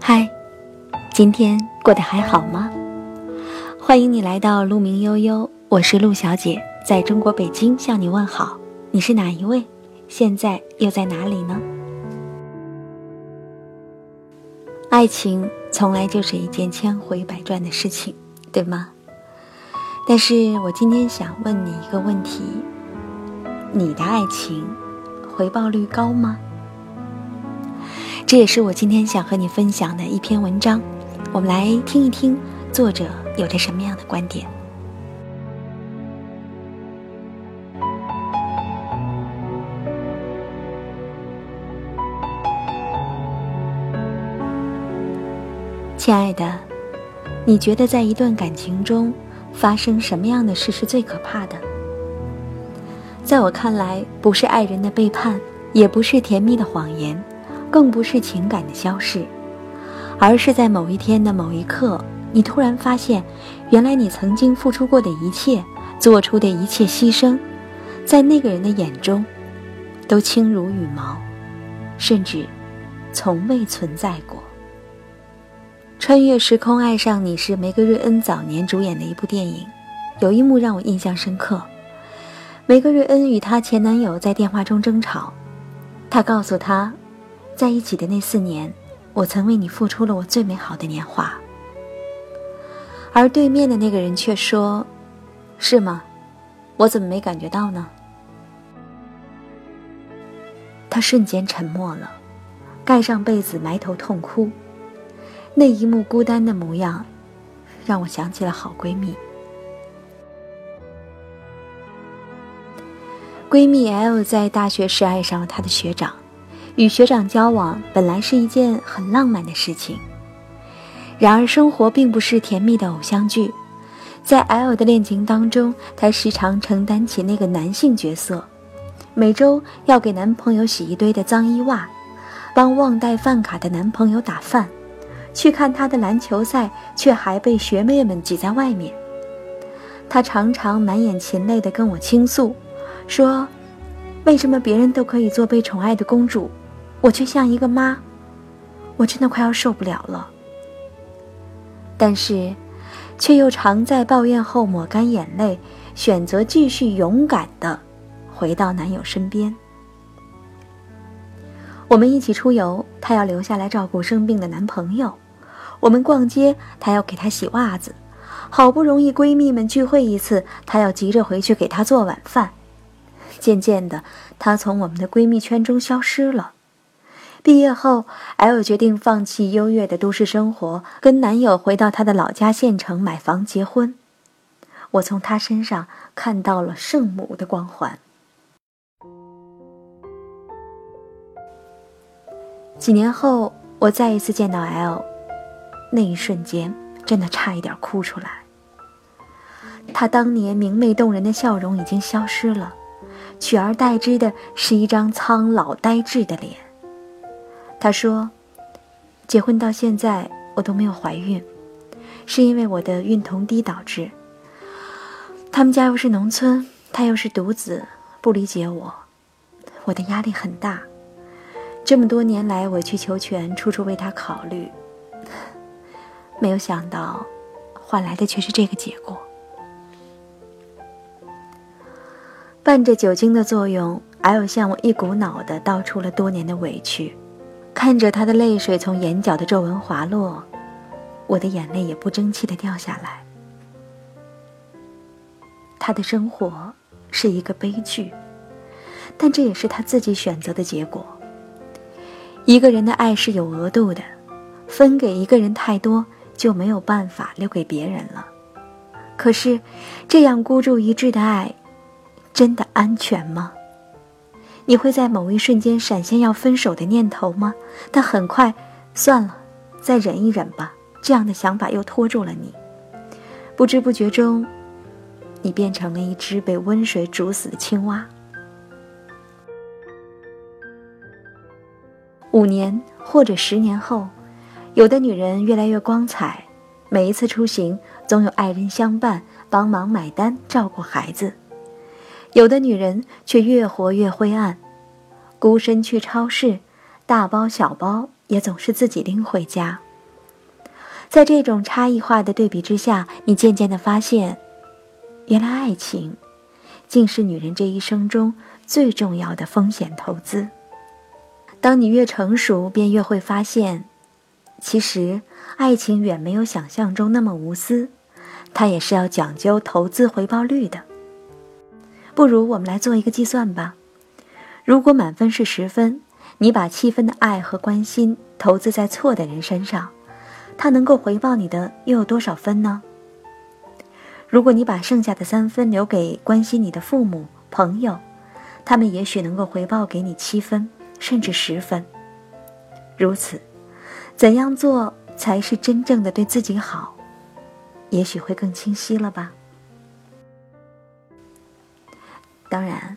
嗨今天过得还好吗？欢迎你来到鹿鸣悠悠，我是陆小姐，在中国北京向你问好。你是哪一位？现在又在哪里呢？爱情从来就是一件千回百转的事情，对吗？但是我今天想问你一个问题：你的爱情回报率高吗？这也是我今天想和你分享的一篇文章。我们来听一听作者有着什么样的观点。亲爱的，你觉得在一段感情中发生什么样的事是最可怕的？在我看来，不是爱人的背叛，也不是甜蜜的谎言，更不是情感的消逝。而是在某一天的某一刻，你突然发现，原来你曾经付出过的一切，做出的一切牺牲，在那个人的眼中，都轻如羽毛，甚至从未存在过。穿越时空爱上你是梅格瑞恩早年主演的一部电影，有一幕让我印象深刻。梅格瑞恩与她前男友在电话中争吵，她告诉他，在一起的那四年。我曾为你付出了我最美好的年华，而对面的那个人却说：“是吗？我怎么没感觉到呢？”他瞬间沉默了，盖上被子埋头痛哭。那一幕孤单的模样，让我想起了好闺蜜。闺蜜 L 在大学时爱上了她的学长。与学长交往本来是一件很浪漫的事情，然而生活并不是甜蜜的偶像剧。在 L 的恋情当中，她时常承担起那个男性角色，每周要给男朋友洗一堆的脏衣袜，帮忘带饭卡的男朋友打饭，去看他的篮球赛，却还被学妹们挤在外面。她常常满眼噙泪地跟我倾诉，说：“为什么别人都可以做被宠爱的公主？”我却像一个妈，我真的快要受不了了。但是，却又常在抱怨后抹干眼泪，选择继续勇敢的回到男友身边。我们一起出游，她要留下来照顾生病的男朋友；我们逛街，她要给他洗袜子；好不容易闺蜜们聚会一次，她要急着回去给他做晚饭。渐渐的，她从我们的闺蜜圈中消失了。毕业后，L 决定放弃优越的都市生活，跟男友回到她的老家县城买房结婚。我从她身上看到了圣母的光环。几年后，我再一次见到 L，那一瞬间真的差一点哭出来。她当年明媚动人的笑容已经消失了，取而代之的是一张苍老呆滞的脸。他说：“结婚到现在，我都没有怀孕，是因为我的孕酮低导致。他们家又是农村，他又是独子，不理解我，我的压力很大。这么多年来委曲求全，处处为他考虑，没有想到，换来的却是这个结果。伴着酒精的作用，L 向我一股脑的道出了多年的委屈。”看着他的泪水从眼角的皱纹滑落，我的眼泪也不争气的掉下来。他的生活是一个悲剧，但这也是他自己选择的结果。一个人的爱是有额度的，分给一个人太多，就没有办法留给别人了。可是，这样孤注一掷的爱，真的安全吗？你会在某一瞬间闪现要分手的念头吗？但很快，算了，再忍一忍吧。这样的想法又拖住了你。不知不觉中，你变成了一只被温水煮死的青蛙。五年或者十年后，有的女人越来越光彩，每一次出行总有爱人相伴，帮忙买单，照顾孩子。有的女人却越活越灰暗，孤身去超市，大包小包也总是自己拎回家。在这种差异化的对比之下，你渐渐的发现，原来爱情，竟是女人这一生中最重要的风险投资。当你越成熟，便越会发现，其实爱情远没有想象中那么无私，它也是要讲究投资回报率的。不如我们来做一个计算吧，如果满分是十分，你把七分的爱和关心投资在错的人身上。他能够回报你的又有多少分呢？如果你把剩下的三分留给关心你的父母、朋友，他们也许能够回报给你七分，甚至十分。如此，怎样做才是真正的对自己好？也许会更清晰了吧。当然，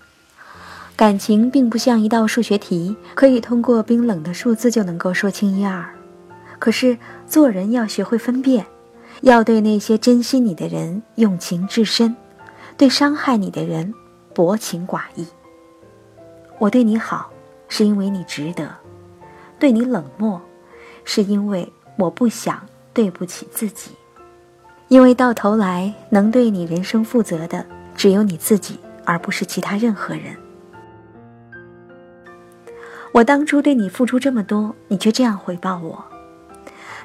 感情并不像一道数学题，可以通过冰冷的数字就能够说清一二。可是做人要学会分辨，要对那些珍惜你的人用情至深，对伤害你的人薄情寡义。我对你好，是因为你值得；对你冷漠，是因为我不想对不起自己。因为到头来，能对你人生负责的只有你自己，而不是其他任何人。我当初对你付出这么多，你却这样回报我。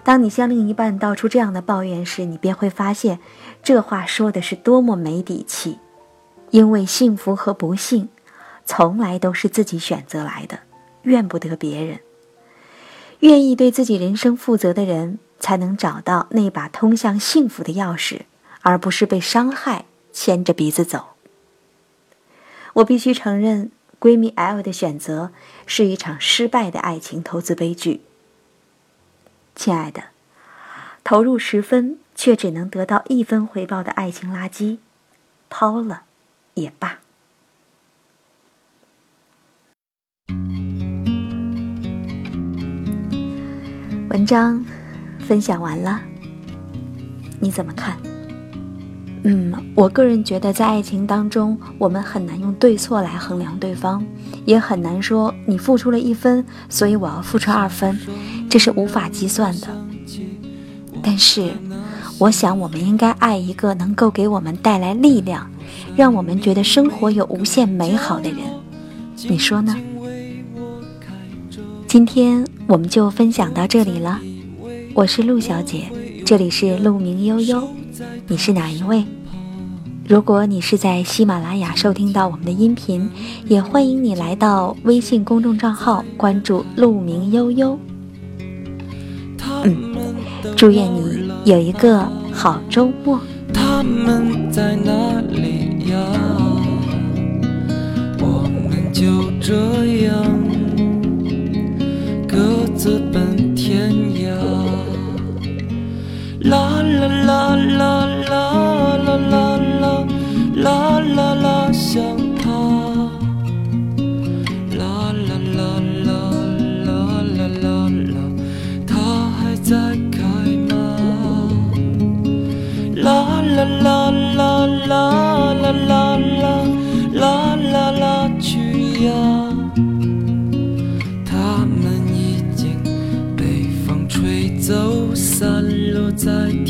当你向另一半道出这样的抱怨时，你便会发现，这话说的是多么没底气。因为幸福和不幸，从来都是自己选择来的，怨不得别人。愿意对自己人生负责的人，才能找到那把通向幸福的钥匙，而不是被伤害牵着鼻子走。我必须承认，闺蜜 L 的选择是一场失败的爱情投资悲剧。亲爱的，投入十分却只能得到一分回报的爱情垃圾，抛了也罢。文章分享完了，你怎么看？嗯，我个人觉得，在爱情当中，我们很难用对错来衡量对方，也很难说你付出了一分，所以我要付出二分。这是无法计算的，但是，我想我们应该爱一个能够给我们带来力量，让我们觉得生活有无限美好的人。你说呢？今天我们就分享到这里了。我是陆小姐，这里是陆明悠悠。你是哪一位？如果你是在喜马拉雅收听到我们的音频，也欢迎你来到微信公众账号关注“鹿鸣悠悠”。嗯，祝愿你有一个好周末。他们在哪里呀？我们就这样各自奔 la la la la.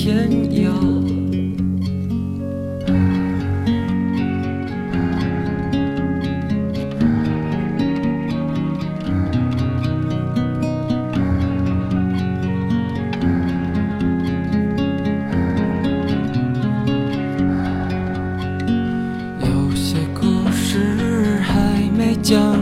天涯。有些故事还没讲